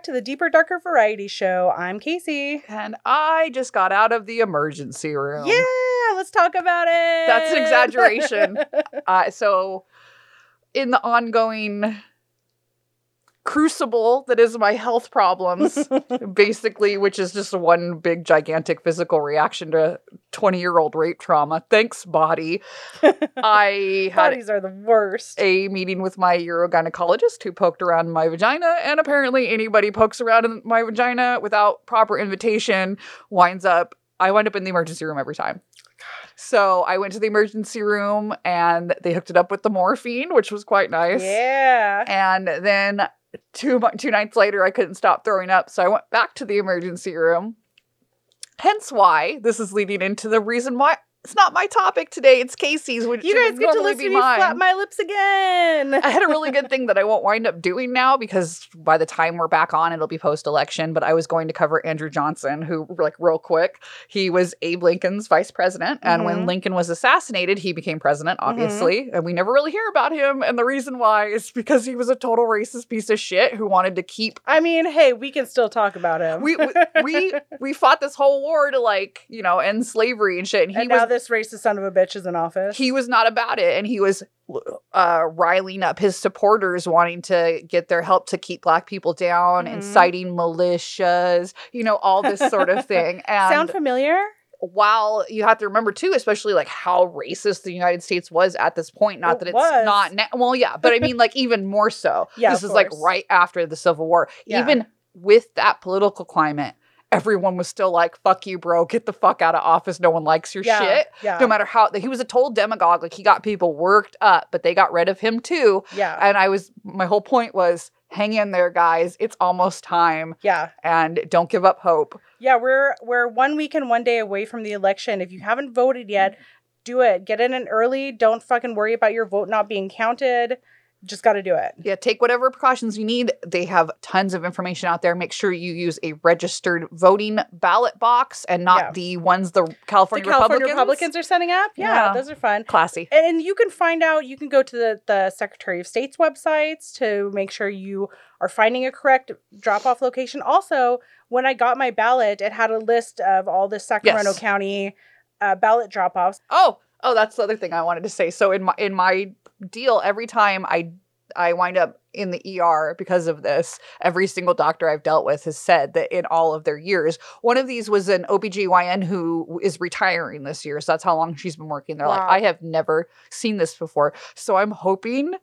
back to the Deeper Darker Variety Show. I'm Casey. And I just got out of the emergency room. Yeah, let's talk about it. That's an exaggeration. Uh, so, in the ongoing crucible that is my health problems, basically, which is just one big, gigantic physical reaction to 20 year old rape trauma. Thanks, body. I had Bodies are the worst. a meeting with my urogynecologist who poked around my vagina, and apparently anybody pokes around in my vagina without proper invitation winds up. I wind up in the emergency room every time. So I went to the emergency room and they hooked it up with the morphine, which was quite nice. Yeah. And then two two nights later, I couldn't stop throwing up, so I went back to the emergency room. Hence why this is leading into the reason why it's not my topic today. It's Casey's, which You guys get to listen to me mine. flap my lips again. I had a really good thing that I won't wind up doing now because by the time we're back on, it'll be post election. But I was going to cover Andrew Johnson, who, like, real quick, he was Abe Lincoln's vice president. And when Mhm. Lincoln was assassinated, he became president, obviously. And we never really hear about him. And the reason why is because he was a total racist piece of shit who wanted to keep. I mean, hey, we can still talk about him. We, we, we, we fought this whole war to, like, you know, end slavery and shit. And he and was this racist son of a bitch is in office. he was not about it and he was uh riling up his supporters wanting to get their help to keep black people down Mhm. inciting militias you know all this sort of thing and Sound familiar? while you have to remember too especially like how racist the united states was at this point not It that it's was. not na- well yeah but i mean like even more so Yeah, this is like right after the civil war Yeah. even with that political climate everyone was still like fuck you bro get the fuck out of office no one likes your Yeah. shit Yeah. no matter how he was a total demagogue like he got people worked up but they got rid of him too yeah. and i was my whole point was hang in there guys it's almost time yeah. and don't give up hope Yeah, we're we're one week and one day away from the election. If you haven't voted yet, do it. Get in it early. Don't fucking worry about your vote not being counted. Just got to do it. yeah take whatever precautions you need they have tons of information out there make sure you use a registered voting ballot box and not Yeah. the ones the california, the California republicans, Republicans are setting up. Yeah, Yeah. those are fun. classy And you can find out, you can go to the, the Secretary of State's websites to make sure you are finding a correct drop off location. Also, when I got my ballot, it had a list of all the Sacramento Yes. County uh, ballot drop offs. Oh, oh, that's the other thing I wanted to say. So in my in my deal, every time I I wind up in the ER because of this, every single doctor I've dealt with has said that in all of their years, one of these was an OBGYN who is retiring this year. So that's how long she's been working. They're Wow. like, I have never seen this before. So I'm hoping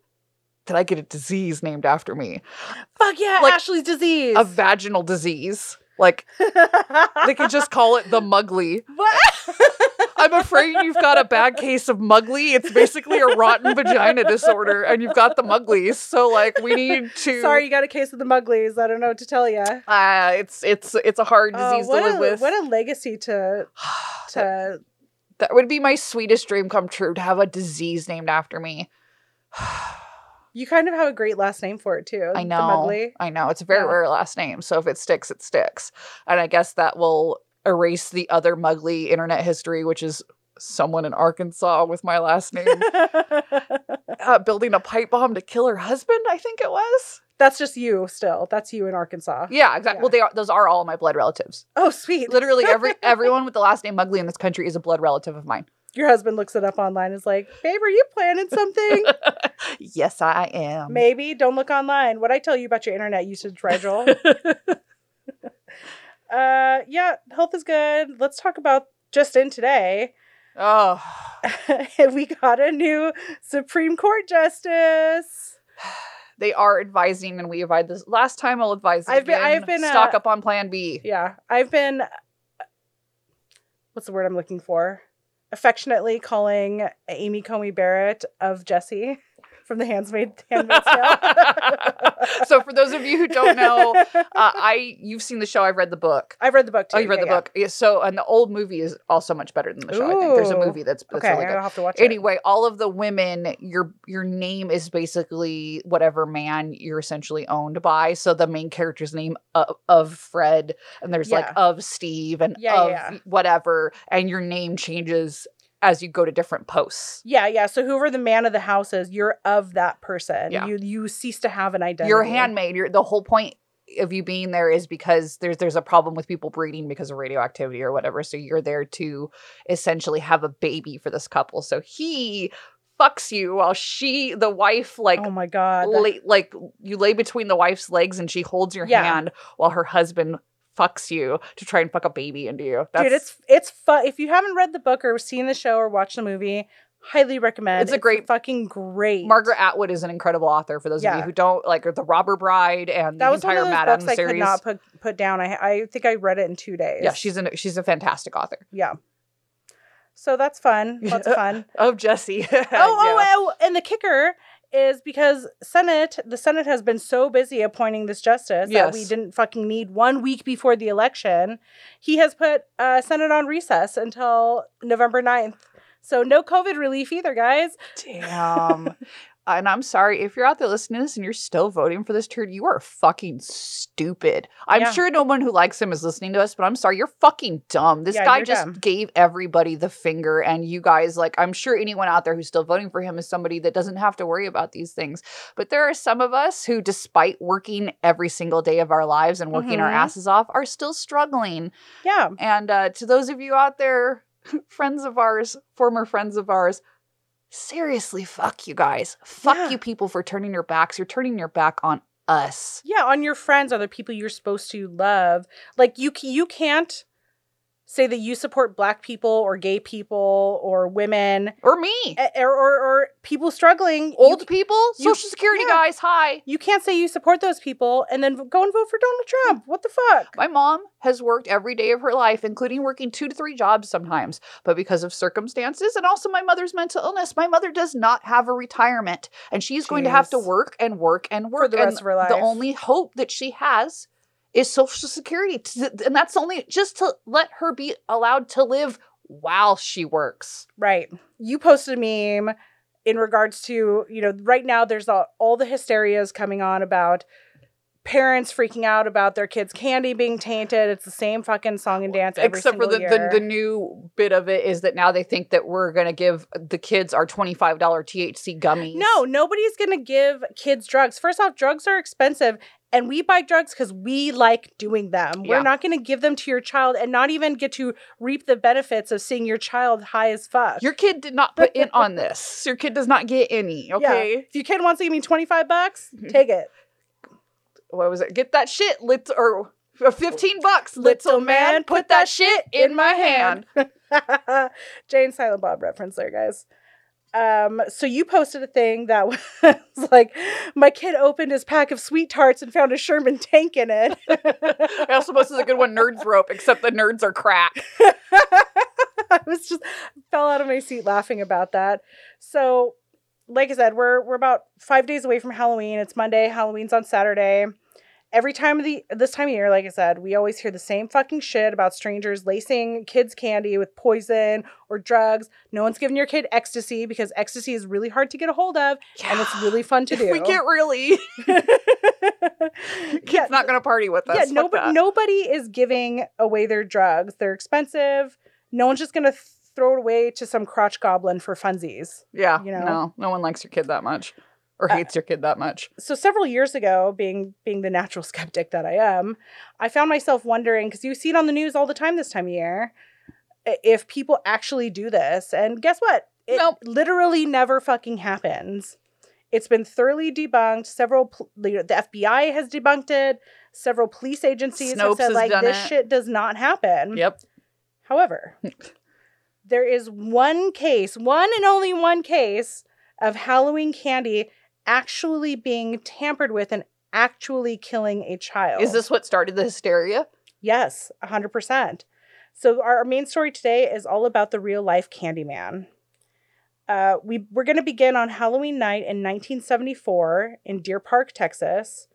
that I get a disease named after me. Fuck yeah, Like, Ashley's disease. A vaginal disease. Like they could just call it the muggly. What? I'm afraid you've got a bad case of muggly. It's basically a rotten vagina disorder, and you've got the mugglies. So, like, we need to. Sorry, you got a case of the Muglies. I don't know what to tell you. Uh, it's it's it's a hard disease Oh, to live a, with. What a legacy to to. that would be my sweetest dream come true to have a disease named after me. You kind of have a great last name for it too. I know. Mugly. I know. It's a very Yeah. rare last name. So if it sticks, it sticks. And I guess that will erase the other muggly internet history, which is someone in Arkansas with my last name uh, building a pipe bomb to kill her husband. I think it was. That's just you still. That's you in Arkansas. Yeah, exactly. Yeah. Well, they are. Those are all my blood relatives. Oh, sweet. Literally, every everyone with the last name Mugley in this country is a blood relative of mine. Your husband looks it up online. Is like, babe, are you planning something? yes, I am. Maybe. Don't look online. What I tell you about your internet usage, Rigel? Uh, yeah, health is good. Let's talk about just in today. oh, we got a new Supreme Court justice. they are advising, and we advised this last time. I'll advise. I've been- I've been, stock uh, up on Plan B. Yeah, I've been. What's the word I'm looking for? Affectionately calling Amy Coney Barrett of Jesse from the Handmaid Handmaid's Tale. so, for those of you who don't know, uh, I you've seen the show. I've read the book. I've read the book too. Oh, you read yeah, the book. Yeah, so, and the old movie is also much better than the show. I think there's a movie that's, that's Okay, really good. I'll have to watch it. anyway all of the women your your name is basically whatever man you're essentially owned by so the main character's name of, of fred and there's like of steve and Yeah, of yeah. whatever and your name changes as you go to different posts Yeah, yeah. So whoever the man of the house is, you're of that person. Yeah. You you cease to have an identity. you're a handmaid you're the whole point of you being there is because there's there's a problem with people breeding because of radioactivity or whatever. So you're there to essentially have a baby for this couple. So he fucks you while she, the wife, like oh my god. lay, like you lay between the wife's legs and she holds your Yeah. hand while her husband fucks you to try and fuck a baby into you. That's Dude, it's it's fun. If you haven't read the book or seen the show or watched the movie, highly recommend. It's a great- fucking great. Margaret Atwood is an incredible author for those of you who don't like the Robber Bride and That the was one entire of those Adams I could not put put down. I I think I read it in two days. yeah, she's an she's a fantastic author. yeah. So that's fun. Lots of fun. Oh, Jesse. oh, oh, oh, and the kicker is because Senate, the Senate has been so busy appointing this justice that we didn't fucking need one week before the election. He has put uh, Senate on recess until November 9th. So no COVID relief either, guys. Damn. and I'm sorry if you're out there listening to this and you're still voting for this turd, you are fucking stupid. I'm Yeah. sure no one who likes him is listening to us, but I'm sorry, you're fucking dumb. This Yeah, guy just dumb. gave everybody the finger, and you guys, like, I'm sure anyone out there who's still voting for him is somebody that doesn't have to worry about these things. But there are some of us who, despite working every single day of our lives and working our Mhm. asses off, are still struggling. Yeah. And uh, to those of you out there, friends of ours, former friends of ours, seriously, fuck you guys. Fuck Yeah. you people for turning your backs. You're turning your back on us. Yeah, on your friends, other people you're supposed to love. Like you, you can't say that you support black people or gay people or women Or me. or or, or people struggling. Old you, people, you- Social Security yeah. guys, hi. you can't say you support those people and then go and vote for Donald Trump. What the fuck? My mom has worked every day of her life, including working two to three jobs sometimes. But because of circumstances and also my mother's mental illness, my mother does not have a retirement. And she's going to have to work and work and work. for the and rest of her life. The only hope that she has is Social Security. And that's only just to let her be allowed to live while she works. Right. You posted a meme in regards to, you know, right now there's all, all the hysterias coming on about parents freaking out about their kids' candy being tainted. It's the same fucking song and dance every Except for the, the the new bit of it is that now they think that we're gonna give the kids our twenty five dollar THC gummies. No, nobody's going to give kids drugs. First off, drugs are expensive and we buy drugs because we like doing them. Yeah. We're not going to give them to your child and not even get to reap the benefits of seeing your child high as fuck. Your kid did not put in on this. Your kid does not get any. Yeah. Okay. If your kid wants to give me 25 bucks, mm-hmm. take it. What was it? Get that shit, lit or for fifteen bucks, little man. Put that shit in my hand. Jay and Silent Bob reference there, guys. Um, so you posted a thing that was like, my kid opened his pack of sweet tarts and found a Sherman tank in it. I also posted a good one, nerds rope, except the nerds are crack. I was just fell out of my seat laughing about that. So, like I said, we're we're about five days away from Halloween. It's Monday. Halloween's on Saturday. Every time of the this time of year, like I said, we always hear the same fucking shit about strangers lacing kids' candy with poison or drugs. No one's giving your kid ecstasy because ecstasy is really hard to get a hold of and it's really fun to do. we can't really, kid's Yeah, not gonna party with us. yeah, nobody nobody is giving away their drugs. They're expensive. No one's just gonna th- throw it away to some crotch goblin for funsies. Yeah, you know? no, no one likes your kid that much, or Uh, hates your kid that much. So several years ago, being being the natural skeptic that I am, I found myself wondering because you see it on the news all the time this time of year, if people actually do this. And guess what? It Nope. literally never fucking happens. It's been thoroughly debunked. Several the FBI has debunked it. Several police agencies have said like this it. shit does not happen. Yep. However, there is one case, one and only one case of Halloween candy actually being tampered with and actually killing a child. Is this what started the hysteria? Yes, 100%. So, our main story today is all about the real life Candyman. Uh, we, we're going to begin on Halloween night in 1974 in Deer Park, Texas.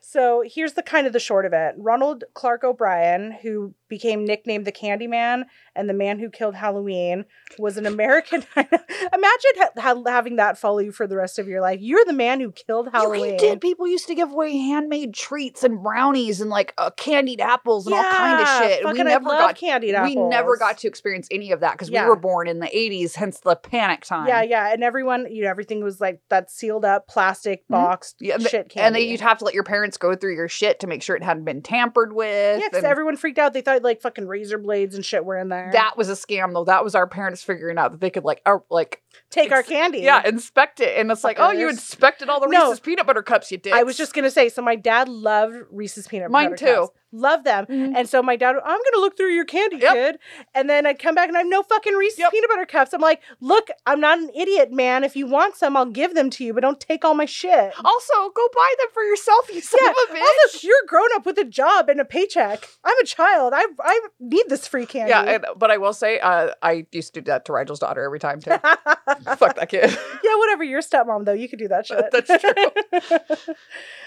So, here's the kind of the short of it Ronald Clark O'Brien, who became nicknamed the Candyman, and the man who killed Halloween was an American. Imagine ha- ha- having that follow you for the rest of your life. You're the man who killed Halloween. You did. People used to give away handmade treats and brownies and like uh, candied apples and all kind of shit. we never got candied apples. we never got to experience any of that because Yeah. we were born in the 80s, hence the panic time. Yeah, yeah, and everyone, you know, everything was like that sealed up plastic Mhm. boxed Yeah, shit candy. And then you'd have to let your parents go through your shit to make sure it hadn't been tampered with. yeah, because everyone freaked out. They thought like fucking razor blades and shit were in there. that was a scam, though. That was our parents figuring out that they could like, uh, like, take our candy. yeah, inspect it, and it's like, oh, you inspected all the No. Reese's peanut butter cups, you did. I was just gonna say. So my dad loved Reese's peanut butter. Mine butter too. cups. Love them. Mhm. And so my dad, I'm gonna look through your candy, Yep. kid. And then I'd come back and I have no fucking Reese's Yep. peanut butter cups. I'm like, look, I'm not an idiot, man. If you want some, I'll give them to you, but don't take all my shit. Also, go buy them for yourself, you son of a bitch. Also, you're grown up with a job and a paycheck. I'm a child. I I need this free candy. yeah, and, but I will say, uh, I used to do that to Rigel's daughter every time too. Fuck that kid. yeah, whatever. You're a stepmom though. You could do that shit. That's true.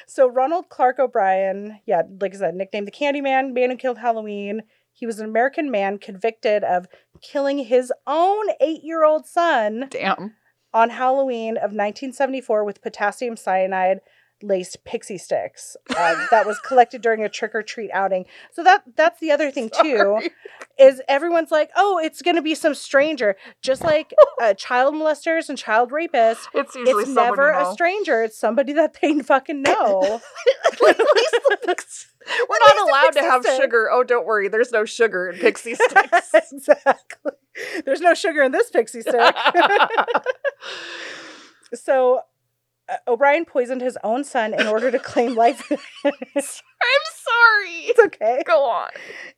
so Ronald Clark O'Brien, yeah, like I said, nicknamed the Candyman, man who killed Halloween. He was an American man convicted of killing his own eight-year-old son Damn. on Halloween of 1974 with potassium cyanide laced pixie sticks uh, that was collected during a trick or treat outing. So that that's the other thing too Sorry. is everyone's like, "Oh, it's going to be some stranger." Just like uh, child molesters and child rapists, It's usually it's never a stranger. It's somebody that they fucking know. Like, at least the pix- We're not allowed to have stick. sugar. Oh, don't worry. There's no sugar in pixie sticks. exactly. There's no sugar in this pixie stick. so uh, O'Brien poisoned his own son in order to claim life. I'm sorry. It's okay. Go on.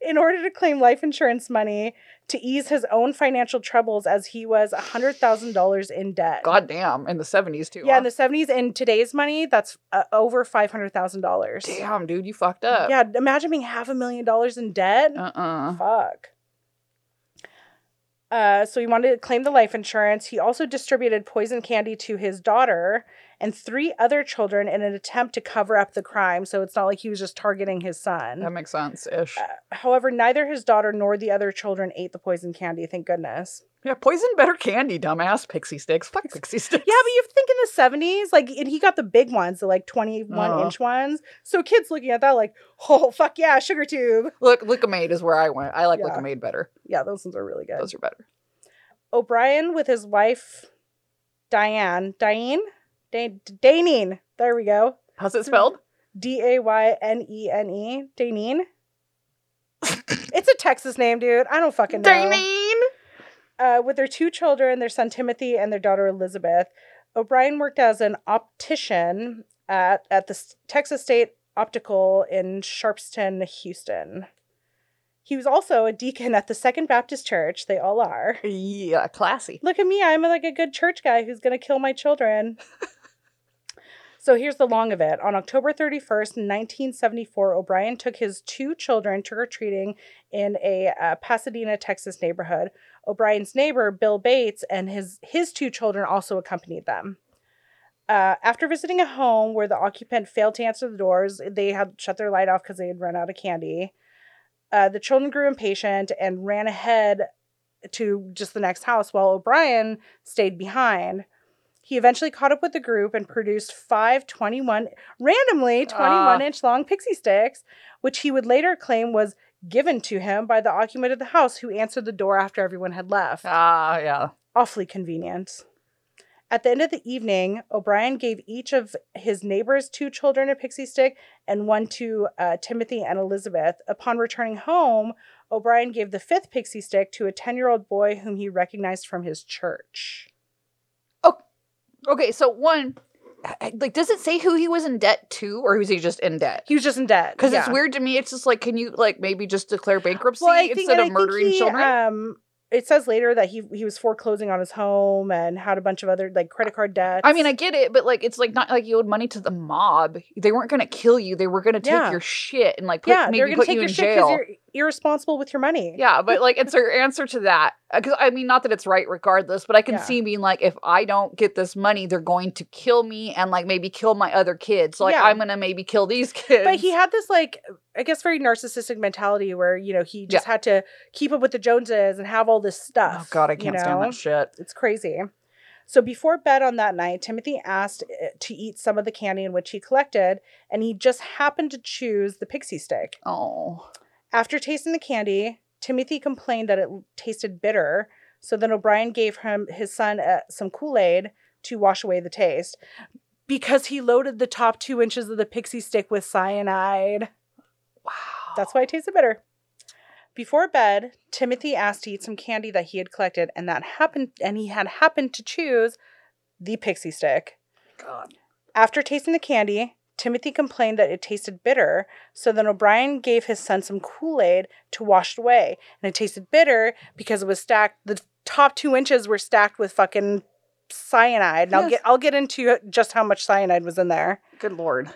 In order to claim life insurance money to ease his own financial troubles, as he was hundred thousand dollars in debt. God damn. In the 70s, too. Yeah, huh? in the seventies. In today's money, that's uh, over five hundred thousand dollars. Damn, dude, you fucked up. Yeah, imagine being half a million dollars in debt. Uh-uh. Fuck. Uh, so he wanted to claim the life insurance. He also distributed poison candy to his daughter and three other children in an attempt to cover up the crime. So it's not like he was just targeting his son. That makes sense ish. Uh, however, neither his daughter nor the other children ate the poison candy. Thank goodness. Yeah, poison better candy, dumbass. Pixie sticks. Fuck pixie sticks. Yeah, but you think in the seventies, like, and he got the big ones, the like twenty-one Uh-huh. inch ones. So kids looking at that, like, oh fuck yeah, sugar tube. Look, Lik-M-Aid is where I went. I like Yeah. Lik-M-Aid better. Yeah, those ones are really good. Those are better. O'Brien with his wife Diane, Diane, Da- Daynene. There we go. How's it spelled? D A Y N E N E. Daynene. it's a Texas name, dude. I don't fucking know. Daynene. Uh, with their two children, their son Timothy and their daughter Elizabeth, O'Brien worked as an optician at at the Texas State Optical in Sharpstown, Houston. He was also a deacon at the Second Baptist Church. They all are. Yeah, classy. Look at me. I'm like a good church guy who's going to kill my children. so here's the long of it. On October 31st, 1974, O'Brien took his two children trick or treating in a uh, Pasadena, Texas neighborhood. O'Brien's neighbor, Bill Bates, and his, his two children also accompanied them. Uh, after visiting a home where the occupant failed to answer the doors, they had shut their light off because they had run out of candy. Uh, the children grew impatient and ran ahead to just the next house while O'Brien stayed behind. He eventually caught up with the group and produced five 21, randomly 21 Ah. inch long pixie sticks, which he would later claim was given to him by the occupant of the house who answered the door after everyone had left. Ah, yeah. Awfully convenient. At the end of the evening, O'Brien gave each of his neighbors two children a pixie stick and one to uh, Timothy and Elizabeth. Upon returning home, O'Brien gave the fifth pixie stick to a 10 year old boy whom he recognized from his church. Okay, so one, like, does it say who he was in debt to, or was he just in debt? He was just in debt. Because it's yeah. weird to me. It's just like, can you like maybe just declare bankruptcy Well, I think- instead and I of think murdering he, children? Um, it says later that he he was foreclosing on his home and had a bunch of other like credit card debts. I mean, I get it, but like, it's like not like you owed money to the mob. They weren't going to kill you. They were going to take Yeah. your shit and like put, yeah, they're maybe gonna put take you your in shit jail. Irresponsible with your money. Yeah, but like it's her answer to that. Because I mean, not that it's right regardless, but I can Yeah. see being like, if I don't get this money, they're going to kill me and like maybe kill my other kids. So like Yeah. I'm gonna maybe kill these kids. But he had this like I guess very narcissistic mentality where, you know, he just had to keep up with the Joneses and have all this stuff. Oh. God, I can't stand know? that shit. It's crazy. So before bed on that night, Timothy asked uh, to eat some of the candy in which he collected, and he just happened to choose the pixie stick. Oh. After tasting the candy, Timothy complained that it tasted bitter. So then O'Brien gave him his son uh, some Kool Aid to wash away the taste because he loaded the top two inches of the pixie stick with cyanide. Wow. That's why it tasted bitter. Before bed, Timothy asked to eat some candy that he had collected, and that happened, and he had happened to choose the pixie stick. God. After tasting the candy, Timothy complained that it tasted bitter, so then O'Brien gave his son some Kool Aid to wash it away. And it tasted bitter because it was stacked, the top two inches were stacked with fucking cyanide. And I'll get I'll get into just how much cyanide was in there. Good lord.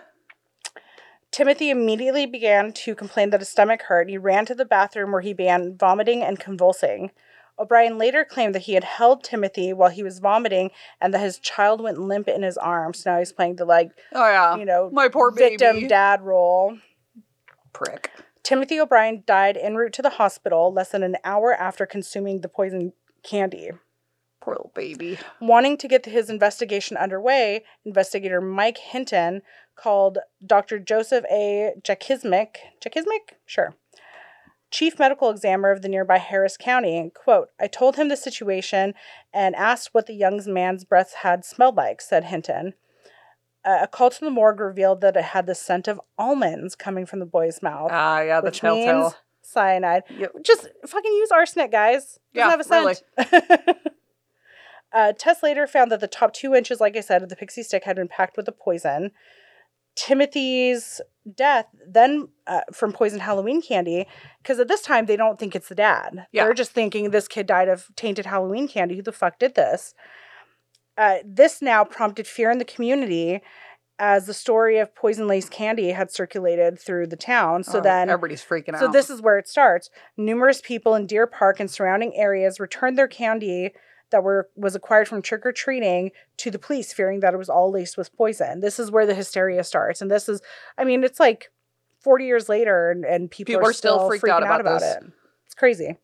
Timothy immediately began to complain that his stomach hurt. He ran to the bathroom where he began vomiting and convulsing. O'Brien later claimed that he had held Timothy while he was vomiting and that his child went limp in his arms. So Now he's playing the like Oh yeah. you know, my poor victim baby. dad role. Prick. Timothy O'Brien died en route to the hospital less than an hour after consuming the poison candy. Poor little baby. Wanting to get his investigation underway, investigator Mike Hinton called Dr. Joseph A. Jachimczyk, Jachimczyk? Sure. Chief medical examiner of the nearby Harris County, and quote, I told him the situation and asked what the young man's breath had smelled like, said Hinton. Uh, a call to the morgue revealed that it had the scent of almonds coming from the boy's mouth, Ah, yeah, the which telltale. means cyanide. Yep. Just fucking use arsenic, guys. Yeah, Doesn't have a scent. uh, tests later found that the top two inches, like I said, of the pixie stick had been packed with the poison. Timothy's death then uh, from poisoned Halloween candy, because at this time they don't think it's the dad. Yeah. They're just thinking this kid died of tainted Halloween candy. Who the fuck did this? Uh, this now prompted fear in the community as the story of poison lace candy had circulated through the town. So Oh, then everybody's freaking out. so this is where it starts. Numerous people in Deer Park and surrounding areas returned their candy that were was acquired from trick or treating to the police, fearing that it was all laced with poison. This is where the hysteria starts, and this is, I mean, it's like forty years later, and, and people, People are, are still still, freaked freaking out out about about, this. it. It's crazy.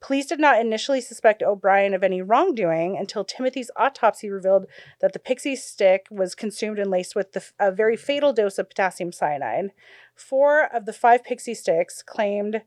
Police did not initially suspect O'Brien of any wrongdoing until Timothy's autopsy revealed that the pixie stick was consumed and laced with the, a very fatal dose of potassium cyanide. Four of the five pixie sticks claimed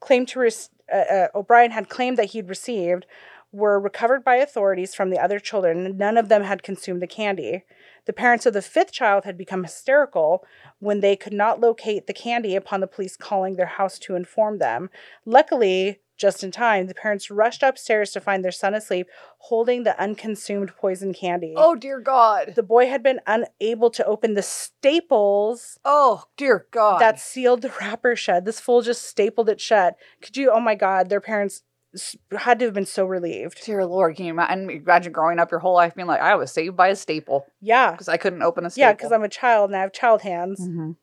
claimed to res- uh, uh, O'Brien had claimed that he'd received were recovered by authorities from the other children. None of them had consumed the candy. The parents of the fifth child had become hysterical when they could not locate the candy upon the police calling their house to inform them. Luckily, just in time, the parents rushed upstairs to find their son asleep, holding the unconsumed poison candy. oh dear God. The boy had been unable to open the staples Oh dear God. that sealed the wrapper shut. This fool just stapled it shut. Could you? Oh my God! Their parents had to have been so relieved. Dear Lord, can you ima- imagine growing up your whole life being like, I was saved by a staple Yeah, because I couldn't open a staple. yeah. Because I'm a child and I have child hands. Mhm.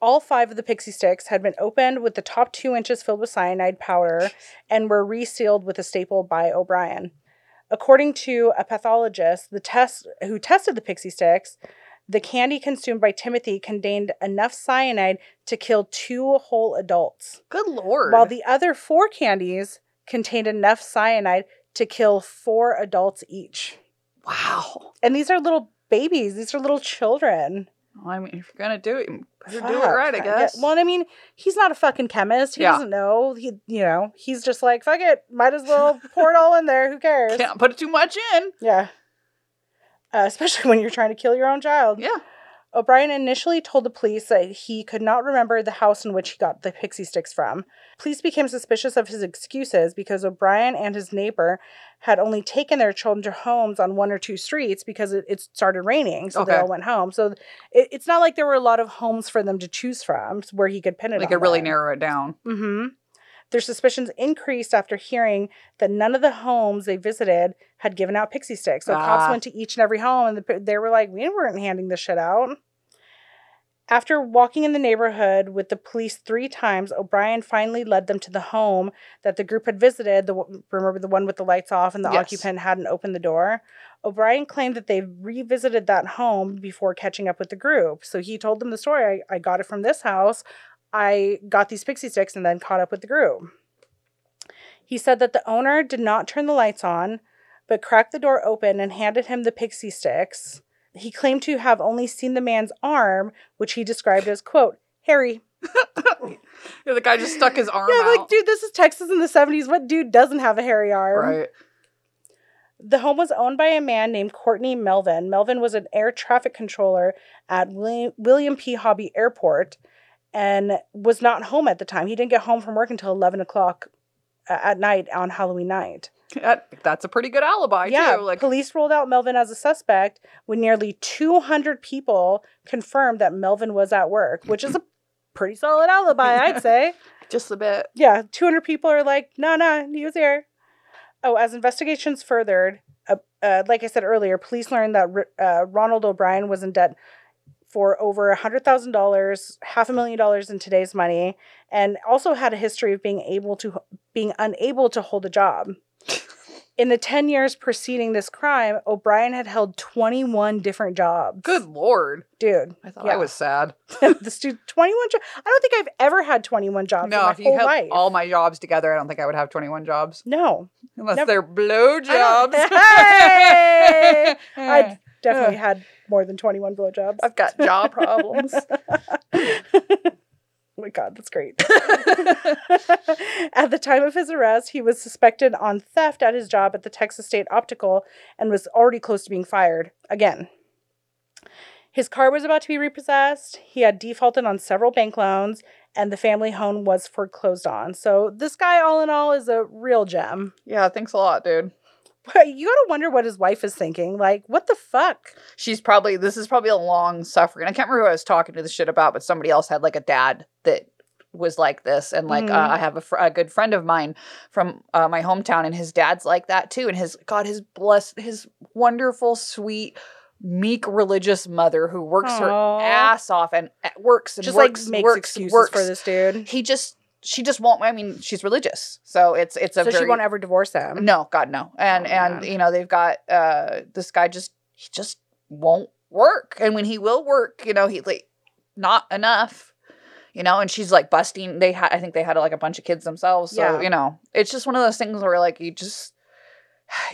All five of the pixie sticks had been opened with the top two inches filled with cyanide powder and were resealed with a staple by O'Brien. According to a pathologist, the test who tested the pixie sticks, the candy consumed by Timothy contained enough cyanide to kill two whole adults. Good Lord. while the other four candies contained enough cyanide to kill four adults each. wow. And these are little babies, these are little children. Well, I mean, if you're gonna do it, you better do it right, I guess. Well, I mean, he's not a fucking chemist. He Yeah. doesn't know. He, you know, he's just like, fuck it, might as well pour it all in there. Who cares? Can't put too much in. Yeah. Uh, especially when you're trying to kill your own child. Yeah. O'Brien initially told the police that he could not remember the house in which he got the pixie sticks from. Police became suspicious of his excuses because O'Brien and his neighbor had only taken their children to homes on one or two streets because it, it started raining, so they all went home. So it, it's not like there were a lot of homes for them to choose from where he could pin it They on could really narrow it down. Mm-hmm. Their suspicions increased after hearing that none of the homes they visited had given out pixie sticks. So Ah. cops went to each and every home, and the, they were like, "We weren't handing this shit out." After walking in the neighborhood with the police three times, O'Brien finally led them to the home that the group had visited. The remember the one with the lights off and the Yes. occupant hadn't opened the door. O'Brien claimed that they revisited that home before catching up with the group. So he told them the story. I, I got it from this house. I got these pixie sticks and then caught up with the group. He said that the owner did not turn the lights on, but cracked the door open and handed him the pixie sticks. He claimed to have only seen the man's arm, which he described as, quote, hairy. Yeah, the guy just stuck his arm Yeah, out. like, dude, this is Texas in the 70s. What dude doesn't have a hairy arm? right. The home was owned by a man named Courtney Melvin. Melvin was an air traffic controller at William, William P. Hobby Airport and was not home at the time. He didn't get home from work until 11 o'clock uh, at night on Halloween night. That, that's a pretty good alibi yeah, too. Like police ruled out Melvin as a suspect when nearly 200 people confirmed that Melvin was at work, which is a pretty solid alibi, I'd say. just a bit. Yeah, 200 people are like, no, no, he was here. Oh, as investigations furthered, uh, uh, like I said earlier, police learned that R- uh, Ronald O'Brien was in debt for over $100,000, half a million dollars in today's money, and also had a history of being able to being unable to hold a job. In the 10 years preceding this crime, O'Brien had held 21 different jobs. Good lord. Dude. I thought Yeah. I was sad. this dude, 21 jobs. I don't think I've ever had 21 jobs no, in my if you whole life. all my jobs together, I don't think I would have 21 jobs. no. Unless Never- they're blow jobs. Hey! I definitely had more than 21 blowjobs. I've got jaw problems. Oh my god, that's great. at the time of his arrest, he was suspected on theft at his job at the Texas State Optical and was already close to being fired again. His car was about to be repossessed. He had defaulted on several bank loans, and the family home was foreclosed on. So, this guy, all in all, is a real gem. yeah, thanks a lot, dude. But you gotta wonder what his wife is thinking. Like, what the fuck? She's probably this is probably a long suffering. I can't remember who I was talking to this shit about, but somebody else had like a dad that was like this, and like uh, Mhm. I have a, fr- a good friend of mine from uh, my hometown, and his dad's like that too. And his God, his blessed, his wonderful, sweet, meek, religious mother who works Aw. her ass off and uh, works and Just works, like makes works, excuses works. for this dude. He just she just won't. I mean, she's religious, so it's it's a So very she won't ever divorce him. no, God, no. And Oh, and man. you know they've got uh this guy just he just won't work, and when he will work, you know he like not enough, you know. And she's like busting. They had I think they had like a bunch of kids themselves, so Yeah. you know it's just one of those things where like you just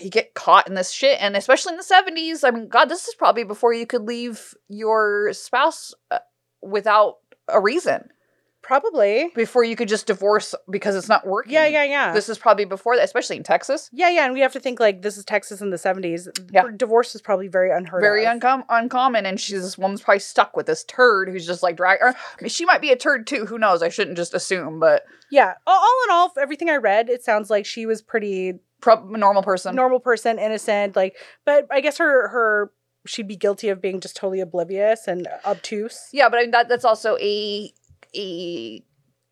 you get caught in this shit, and especially in the seventies. I mean, God, this is probably before you could leave your spouse uh, without a reason. Probably. Before you could just divorce because it's not working. Yeah, yeah, yeah. This is probably before that, especially in Texas. yeah, yeah, and we have to think like this is Texas in the seventies. Yeah. divorce is probably very unheard very of. uncom- uncommon and she's this woman's probably stuck with this turd who's just like drag or I mean, she might be a turd too who knows i shouldn't just assume but yeah, all, all in all, everything I read, it sounds like she was pretty a normal person normal person, innocent. Like, but I guess her her she'd be guilty of being just totally oblivious and obtuse. yeah but i mean that that's also a a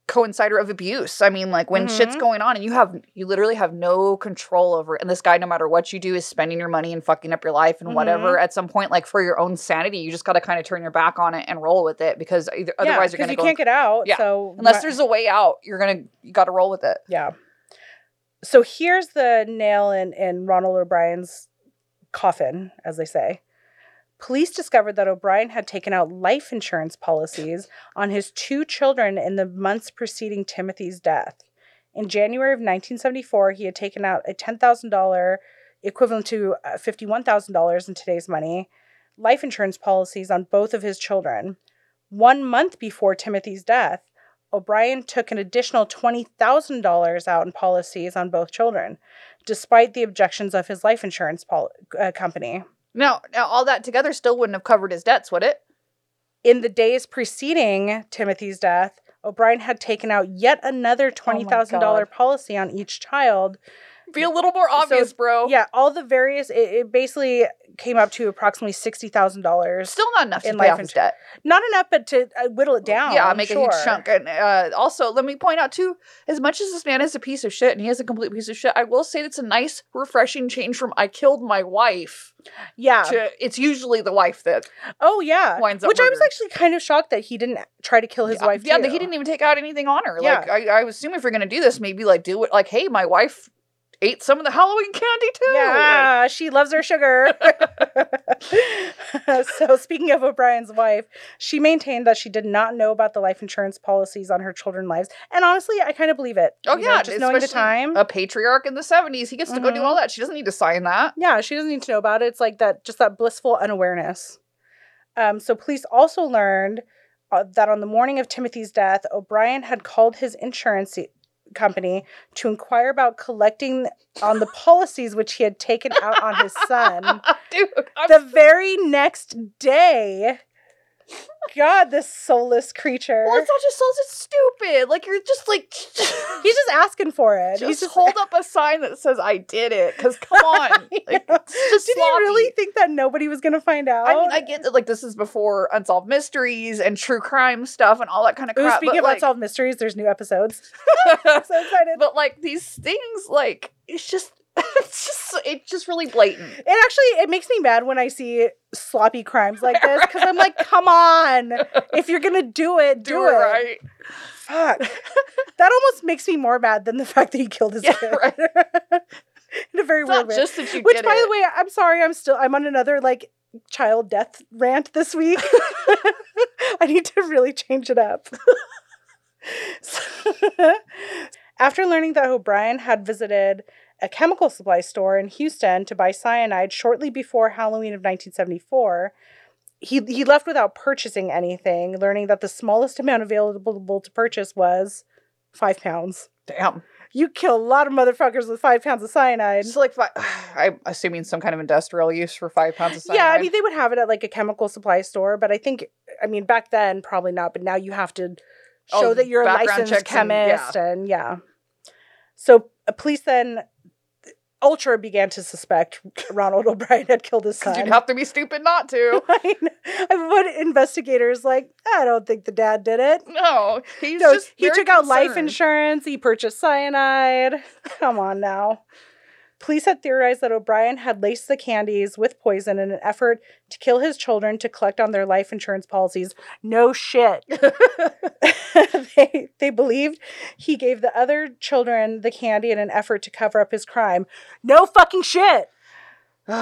coincider of abuse i mean like when shit's Mhm. going on and you have you literally have no control over it and this guy no matter what you do is spending your money and fucking up your life and whatever at some point like for your own sanity you just got to kind of turn your back on it and roll with it because either, Yeah, otherwise you're gonna you go can't get out. Yeah, So unless there's a way out you're gonna you got to roll with it Yeah. So here's the nail in, in Ronald O'Brien's coffin, as they say. Police discovered that O'Brien had taken out life insurance policies on his two children in the months preceding Timothy's death. In January of 1974, he had taken out a $10,000, equivalent to uh, $51,000 in today's money, life insurance policies on both of his children. One month before Timothy's death, O'Brien took an additional $20,000 out in policies on both children, despite the objections of his life insurance pol- uh, company. Now now all that together still wouldn't have covered his debts would it In the days preceding Timothy's death, O'Brien had taken out yet another $20,000 God. policy on each child Be a little more obvious, bro. Yeah, all the various. It, it basically came up to approximately sixty thousand dollars. Still not enough to In pay life off his debt. Not enough, but to uh, whittle it down. Yeah, make a huge chunk. And uh, also, let me point out too, as much as this man is a piece of shit and he is a complete piece of shit, I will say it's a nice, refreshing change from "I killed my wife" Yeah. to it's usually the wife that oh yeah. winds up Which I was actually kind of shocked that he didn't try to kill his yeah, wife. Yeah, too. that he didn't even take out anything on her. Yeah. Like I, I assume if you're gonna do this, maybe like do it like, hey, my wife ate some of the Halloween candy too. Like, Yeah, she loves her sugar. so, speaking of O'Brien's wife, she maintained that she did not know about the life insurance policies on her children's lives. And honestly, I kind of believe it. Oh You know, yeah, just knowing the time. A patriarch in the 70s. He gets to go do Mhm. all that. She doesn't need to sign that. yeah, she doesn't need to know about it. It's like that, just that blissful unawareness. Um, so, police also learned uh, that on the morning of Timothy's death, O'Brien had called his insurance company to inquire about collecting on the policies which he had taken out on his son. Dude, I'm the very next day. God, this soulless creature. Well, it's not just soulless, it's stupid. Like you're just like He's just asking for it. just, He's just hold up a sign that says I did it. Because come on, like, it's just Did sloppy. he really think that nobody was gonna find out? I mean, I get that like this is before unsolved mysteries and true crime stuff and all that kind of Ooh, crap. speaking but, of like, unsolved mysteries, there's new episodes. so excited. but like these things, like it's just it's just it's just really blatant. It actually it makes me mad when I see sloppy crimes like this because I'm like, come on, if you're gonna do it, do, it. right. Fuck. that almost makes me more mad than the fact that he killed his Yeah, kid. right. In a very It's weird not way. just that you Which, by it. the way, I'm sorry, I'm still I'm on another like child death rant this week. I need to really change it up. So- After learning that O'Brien had visited a chemical supply store in Houston to buy cyanide shortly before Halloween of 1974, he he left without purchasing anything, learning that the smallest amount available to purchase was five pounds. Damn. You kill a lot of motherfuckers with five pounds of cyanide. It's like I'm assuming some kind of industrial use for five pounds of cyanide. Yeah, I mean they would have it at like a chemical supply store, but I think I mean back then probably not, but now you have to show Oh, that you're a licensed checks and- chemist and yeah. So uh, police then Ultra began to suspect Ronald O'Brien had killed his son. you'd have to be stupid not to. I. But investigators like I don't think the dad did it. No, he's No, just he took out life insurance. He purchased cyanide. Come on now. Police had theorized that O'Brien had laced the candies with poison in an effort to kill his children to collect on their life insurance policies. No shit. they, they believed he gave the other children the candy in an effort to cover up his crime. No fucking shit.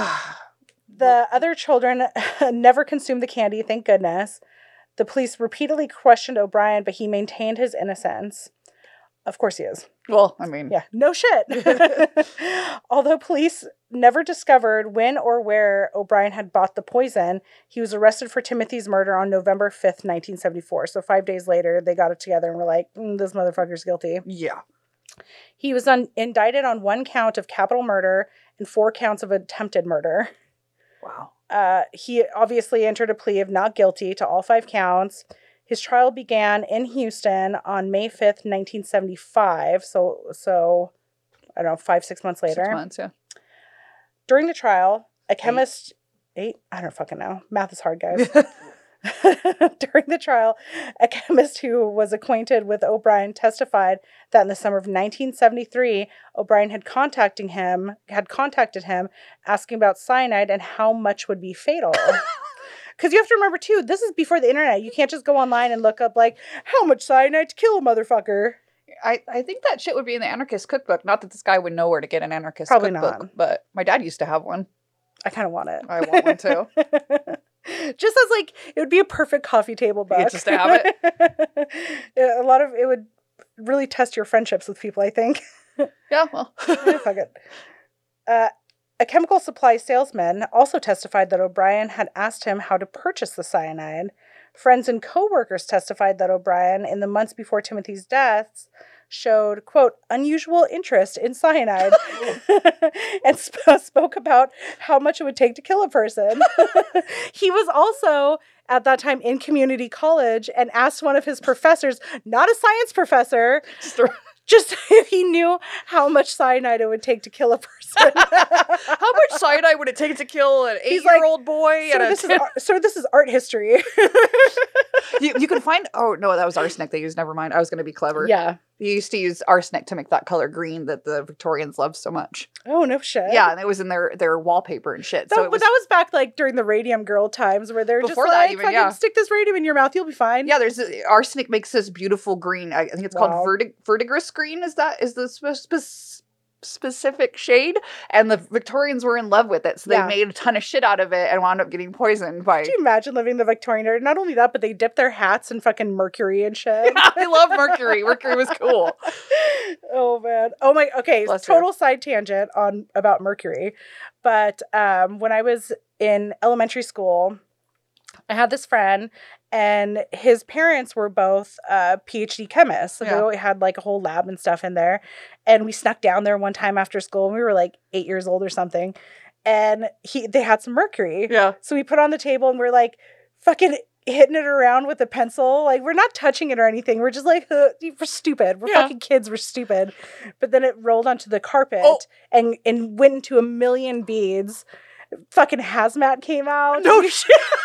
The other children never consumed the candy, thank goodness. The police repeatedly questioned O'Brien, but he maintained his innocence. Of course he is. well, I mean, Yeah, no shit. Although police never discovered when or where O'Brien had bought the poison, he was arrested for Timothy's murder on November 5th, 1974. So five days later, they got it together and were like, "Mm, this motherfucker's guilty. yeah. He was un- indicted on one count of capital murder and four counts of attempted murder. Wow. Uh, he obviously entered a plea of not guilty to all five counts. His trial began in Houston on May 5th, 1975. So, so I don't know, five, six months later. Six months, yeah. During the trial, a chemist, eight, I don't fucking know. Math is hard, guys. During the trial, a chemist who was acquainted with O'Brien testified that in the summer of 1973, O'Brien had contacting him had contacted him asking about cyanide and how much would be fatal. Because you have to remember too, this is before the internet. You can't just go online and look up like how much cyanide to kill a motherfucker. I, I think that shit would be in the anarchist cookbook. Not that this guy would know where to get an anarchist Probably cookbook, not. but my dad used to have one. I kind of want it. I want one too. just as like it would be a perfect coffee table book. Yeah, just to have it. a lot of it would really test your friendships with people. I think. yeah, well. Fuck it. Uh, a chemical supply salesman also testified that O'Brien had asked him how to purchase the cyanide. Friends and coworkers testified that O'Brien, in the months before Timothy's deaths, showed quote unusual interest in cyanide and sp- spoke about how much it would take to kill a person. he was also at that time in community college and asked one of his professors, not a science professor, Just if he knew how much cyanide it would take to kill a person. How much cyanide would it take to kill an eight-year-old boy? So and a is so this is art history. you, you can find. Oh no, that was arsenic they used. Never mind. I was going to be clever. yeah. They used to use arsenic to make that color green that the Victorians loved so much. Oh no shit. Yeah, and it was in their their wallpaper and shit. That, so was. that was back like during the radium girl times where they're just like, even, yeah. stick this radium in your mouth, you'll be fine. yeah, there's uh, arsenic makes this beautiful green. I, think it's Wow. called vertig- verdigris green. Is that is the spe- spe- specific shade? And the Victorians were in love with it, so they Yeah. made a ton of shit out of it and wound up getting poisoned by. Could you imagine living the Victorian era? Not only that, but they dip their hats in fucking mercury and shit. I love Mercury. Mercury was cool. oh man. Oh my okay, Bless total side tangent on about mercury. But um when I was in elementary school, I had this friend and his parents were both uh PhD chemists. So Yeah. they had like a whole lab and stuff in there. And we snuck down there one time after school and we were like 8 years old or something. And he they had some mercury. Yeah. So we put it on the table and we're like fucking hitting it around with a pencil. Like we're not touching it or anything. We're just like we're stupid. We're Yeah. fucking kids. We're stupid. But then it rolled onto the carpet Oh. and and went into a million beads. Fucking hazmat came out. No shit.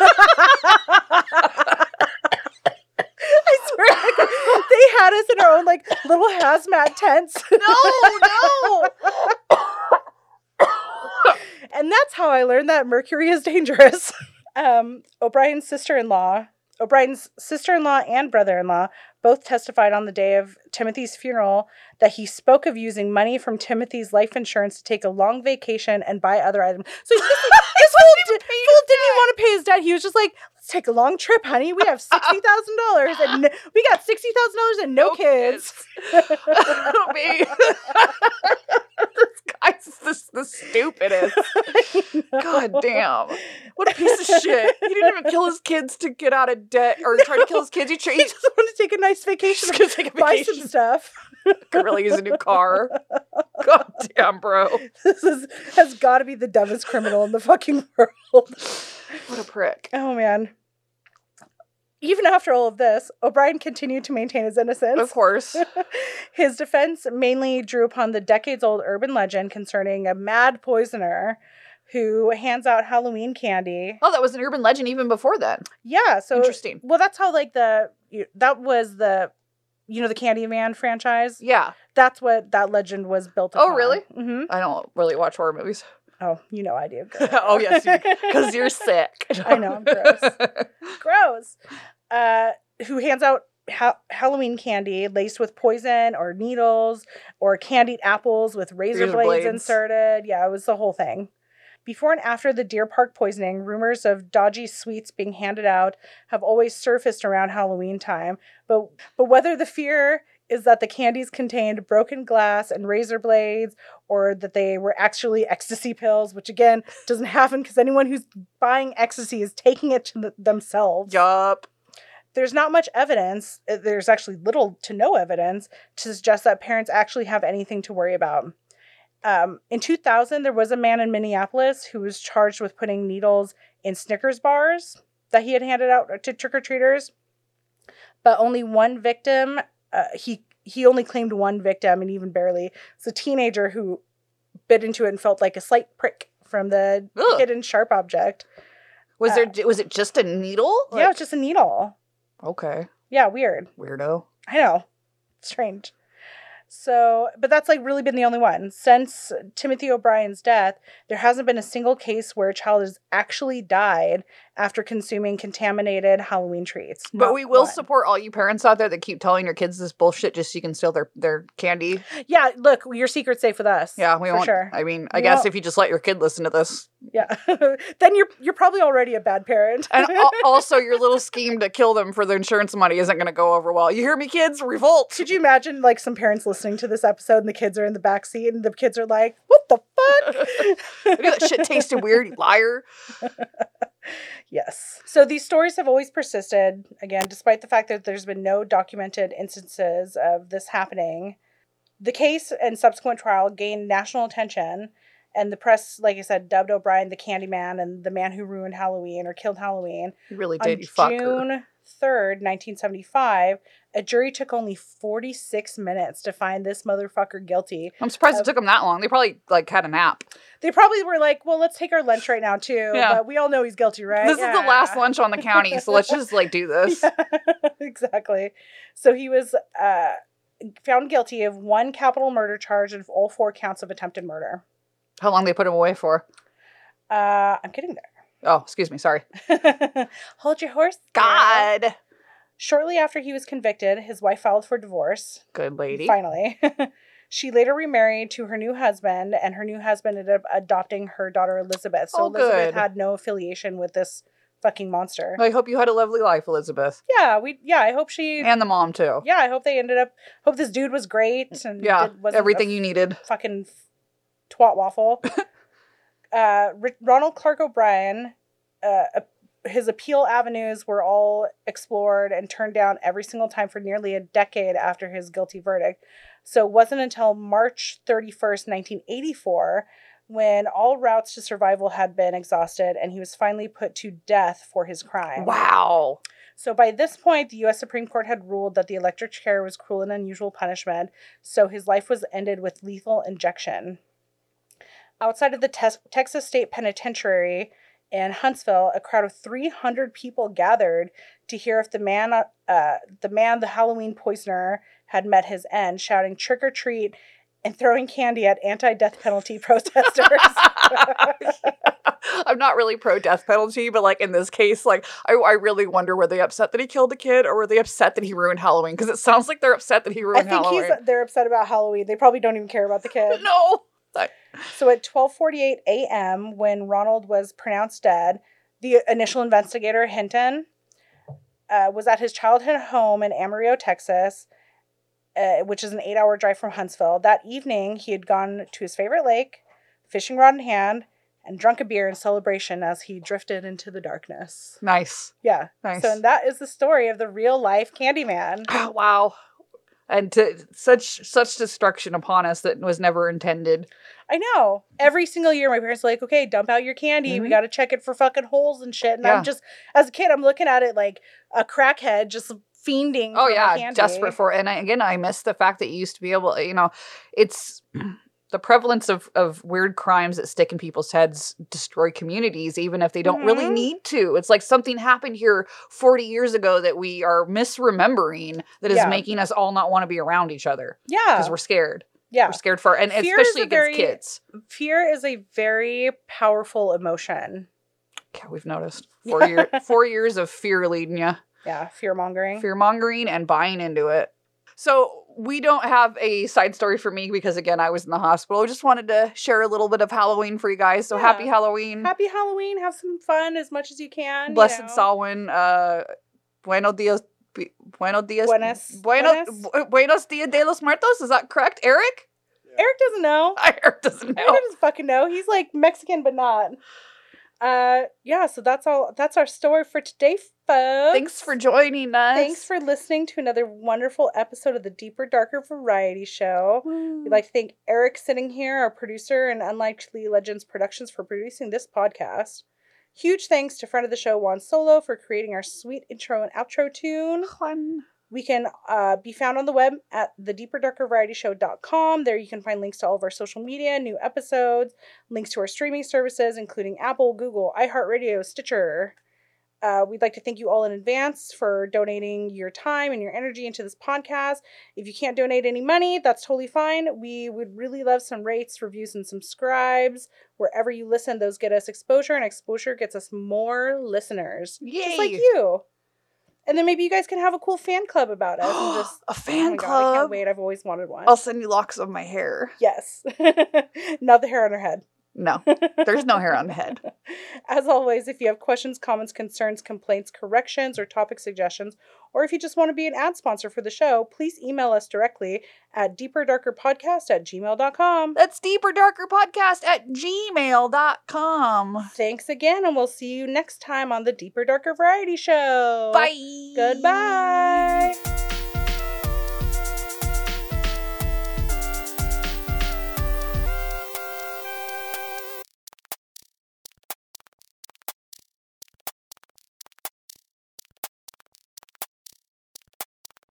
I swear, like, they had us in our own like little hazmat tents. No, no. and that's how I learned that mercury is dangerous. Um, O'Brien's sister-in-law, O'Brien's sister-in-law and brother-in-law both testified on the day of Timothy's funeral that he spoke of using money from Timothy's life insurance to take a long vacation and buy other items. So he's just like, this fool, di- fool didn't even want to pay his debt. He was just like, let's take a long trip, honey. We have sixty thousand dollars and we got sixty thousand dollars and no, No kids. Me. this guy's the, the stupidest. God damn. What a piece of shit. He didn't even kill his kids to get out of debt or try to kill his kids. He, tra- He just wanted to take a nice vacation just gonna take a buy some stuff. Could really use a new car. God damn, bro. This is has got to be the dumbest criminal in the fucking world. What a prick. Oh man. Even after all of this, O'Brien continued to maintain his innocence. Of course. His defense mainly drew upon the decades old urban legend concerning a mad poisoner who hands out Halloween candy. Oh, that was an urban legend even before then. Yeah, so Interesting. well that's how like the you- that was the you know the Candyman franchise. Yeah. That's what that legend was built Oh, upon. really? Mhm. I don't really watch horror movies. Oh, you know I do. oh, yes. Because you're sick. I know, I'm gross. gross. Uh, who hands out ha- Halloween candy laced with poison or needles or candied apples with razor, Razor blades, blades. inserted. Yeah, it was the whole thing. Before and after the Deer Park poisoning, rumors of dodgy sweets being handed out have always surfaced around Halloween time. But but whether the fear is that the candies contained broken glass and razor blades or that they were actually ecstasy pills, which again doesn't happen because anyone who's buying ecstasy is taking it to th- themselves. Yup. There's not much evidence, uh, there's actually little to no evidence to suggest that parents actually have anything to worry about. Um, in 2000, there was a man in Minneapolis who was charged with putting needles in Snickers bars that he had handed out to trick or treaters. But only one victim, uh, he he only claimed one victim, and even barely. It's a teenager who bit into it and felt like a slight prick from the Ugh. hidden sharp object. Was Uh, there was it just a needle? yeah, it was just a needle. Okay. Yeah, weird. Weirdo. I know. Strange. So, but that's like really been the only one. Since Timothy O'Brien's death, there hasn't been a single case where a child has actually died after consuming contaminated Halloween treats. But we will one. support all you parents out there that keep telling your kids this bullshit just so you can steal their, their candy. Yeah, look, your secret's safe with us. Yeah, we won't. sure. I mean, I We guess won't- if you just let your kid listen to this. Yeah. then you're you're probably already a bad parent. And also, your little scheme to kill them for the insurance money isn't going to go over well. You hear me, kids? Revolt. Could you imagine like some parents listening to this episode and the kids are in the back seat and the kids are like, "What the fuck?" That shit tasted weird, you liar. Yes. So these stories have always persisted, again, despite the fact that there's been no documented instances of this happening. The case and subsequent trial gained national attention, and the press, like I said, dubbed O'Brien the Candyman and the man who ruined Halloween or killed Halloween. You really On did, you fucker. June 3rd, 1975, A jury took only 46 minutes to find this motherfucker guilty. I'm surprised Uh, it took them that long. They probably like had a nap. They probably were like, well, let's take our lunch right now, too. Yeah. But we all know he's guilty, right? This is the last lunch on the county, so let's just like do this. exactly. So he was uh, found guilty of one capital murder charge and all four counts of attempted murder. How long they put him away for? Uh, I'm getting there. Oh, excuse me. Sorry. Hold your horse. God. Shortly after he was convicted, his wife filed for divorce. Good lady. Finally. she later remarried to her new husband, and her new husband ended up adopting her daughter Elizabeth. So Oh, Elizabeth had no affiliation with this fucking monster. I hope you had a lovely life, Elizabeth, yeah, we yeah, I hope she and the mom too. yeah, I hope they ended up hope this dude was great and Yeah, did- wasn't everything you needed. fucking twat waffle. uh, Ronald Clark O'Brien, uh, his appeal avenues were all explored and turned down every single time for nearly a decade after his guilty verdict. So it wasn't until March 31st, 1984, when all routes to survival had been exhausted and he was finally put to death for his crime. Wow. So by this point, the U.S. Supreme Court had ruled that the electric chair was cruel and unusual punishment, so his life was ended with lethal injection. Outside of the Tes- Texas State Penitentiary in Huntsville, a crowd of 300 people gathered to hear if the man, uh, the man, the Halloween poisoner, had met his end, shouting "trick or treat" and throwing candy at anti-death penalty protesters. I'm not really pro death penalty, but like in this case, like I, I really wonder were they upset that he killed a kid or were they upset that he ruined Halloween? Because it sounds like they're upset that he ruined I think Halloween. he's, they're upset about Halloween. They probably don't even care about the kid. no. So at 12:48 a.m., when Ronald was pronounced dead, the initial investigator Hinton uh, was at his childhood home in Amarillo, Texas, uh, which is an eight-hour drive from Huntsville. That evening, he had gone to his favorite lake, fishing rod in hand, and drunk a beer in celebration as he drifted into the darkness. Nice. Yeah. Nice. So and that is the story of the real-life Candyman. wow. And to such such destruction upon us that was never intended. I know. Every single year, my parents are like, okay, dump out your candy. We Mhm. got to check it for fucking holes and shit. And Yeah. I'm just, as a kid, I'm looking at it like a crackhead just fiending. Oh yeah, desperate for it. And I, again, I miss the fact that you used to be able. You know, it's the prevalence of of weird crimes that stick in people's heads destroy communities, even if they don't really Mhm. need to. It's like something happened here 40 years ago that we are misremembering that is Yeah. making us all not want to be around each other Yeah. because we're scared. Yeah. We're scared for, and Fear especially against very- kids. Fear is a very powerful emotion. Yeah, we've noticed four year four years of fear leading you. Yeah. Fear mongering. fear mongering and buying into it. So we don't have a side story for me because again I was in the hospital. I just wanted to share a little bit of Halloween for you guys. So Yeah. happy Halloween, Happy Halloween. Have some fun as much as you can. you blessed know. Samhain. Uh, buenos dias. bu- Buenos dias. Buenos, buenas. bu- buenos dias de los muertos. Is that correct, Eric? Eric doesn't know. Eric doesn't know. Eric doesn't fucking know. He's like Mexican, but not. Uh, yeah. So that's all. That's our story for today, folks. Thanks for joining us. Thanks for listening to another wonderful episode of the Deeper Darker Variety Show. We'd like to thank Eric sitting here, our producer, and Unlikely Legends Productions for producing this podcast. Huge thanks to friend of the show Juan Solo for creating our sweet intro and outro tune. Juan. We can uh, be found on the web at thedeeperdarkervarietyshow.com. There you can find links to all of our social media, new episodes, links to our streaming services, including Apple, Google, iHeartRadio, Stitcher. Uh, we'd like to thank you all in advance for donating your time and your energy into this podcast. If you can't donate any money, that's totally fine. We would really love some rates, reviews, and subscribes. Wherever you listen, those get us exposure, and exposure gets us more listeners. Yay! Just like you. And then maybe you guys can have a cool fan club about us and just a oh fan my God, I can't wait. I've always wanted one. I'll send you locks of my hair. Yes. Not the hair on her head. No, there's no hair on the head. As always, if you have questions, comments, concerns, complaints, corrections, or topic suggestions, or if you just want to be an ad sponsor for the show, please email us directly at deeperdarkerpodcast at gmail.com. That's deeper darker podcast at gmail.com. Thanks again, and we'll see you next time on the Deeper Darker Variety Show. Bye. Goodbye.